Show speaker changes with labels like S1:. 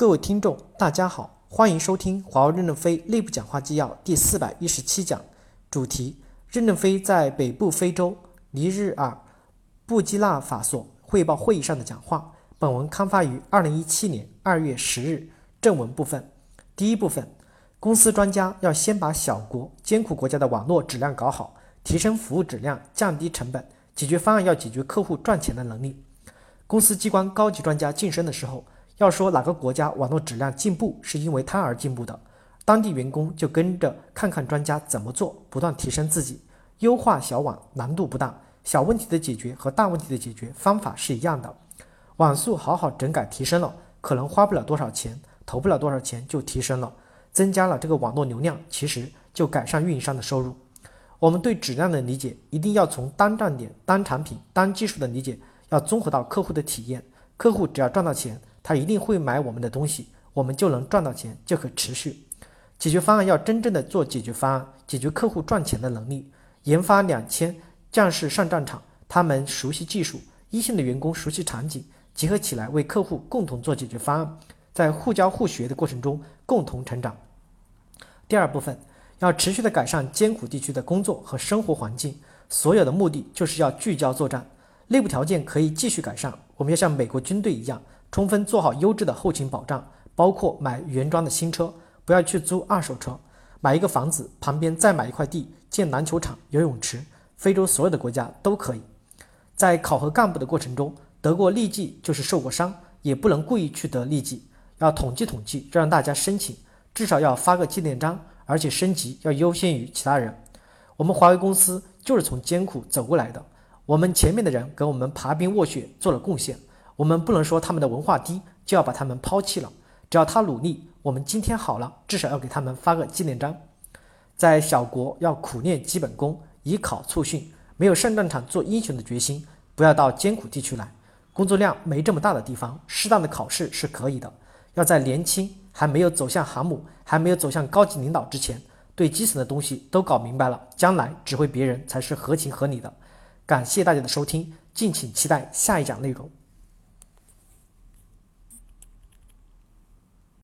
S1: 各位听众，大家好，欢迎收听华为任正非内部讲话纪要第四百一十七讲，主题：任正非在北部非洲尼日尔布基纳法索汇报会议上的讲话。本文刊发于二零一七年二月十日。正文部分，第一部分，公司专家要先把小国艰苦国家的网络质量搞好，提升服务质量，降低成本。解决方案要解决客户赚钱的能力。公司机关高级专家晋升的时候。要说哪个国家网络质量进步是因为它而进步的，当地员工就跟着看看专家怎么做，不断提升自己，优化小网难度不大，小问题的解决和大问题的解决方法是一样的，网速好好整改提升了，可能花不了多少钱，投不了多少钱就提升了，增加了这个网络流量，其实就改善运营商的收入。我们对质量的理解一定要从单站点、单产品、单技术的理解，要综合到客户的体验，客户只要赚到钱。他一定会买我们的东西，我们就能赚到钱，就可持续。解决方案要真正的做解决方案，解决客户赚钱的能力。研发两千将士上战场，他们熟悉技术，一线的员工熟悉场景，结合起来为客户共同做解决方案，在互教互学的过程中共同成长。第二部分要持续的改善艰苦地区的工作和生活环境，所有的目的就是要聚焦作战。内部条件可以继续改善，我们要像美国军队一样。充分做好优质的后勤保障，包括买原装的新车，不要去租二手车。买一个房子旁边再买一块地，建篮球场、游泳池。非洲所有的国家都可以。在考核干部的过程中，得过痢疾就是受过伤，也不能故意去得痢疾。要统计统计，让大家申请，至少要发个纪念章，而且升级要优先于其他人。我们华为公司就是从艰苦走过来的，我们前面的人给我们爬冰卧雪做了贡献。我们不能说他们的文化低就要把他们抛弃了，只要他努力，我们今天好了，至少要给他们发个纪念章。在小国要苦练基本功，以考促训，没有上战场做英雄的决心，不要到艰苦地区来。工作量没这么大的地方，适当的考试是可以的。要在年轻还没有走向航母，还没有走向高级领导之前，对基层的东西都搞明白了，将来指挥别人才是合情合理的。感谢大家的收听，敬请期待下一讲内容。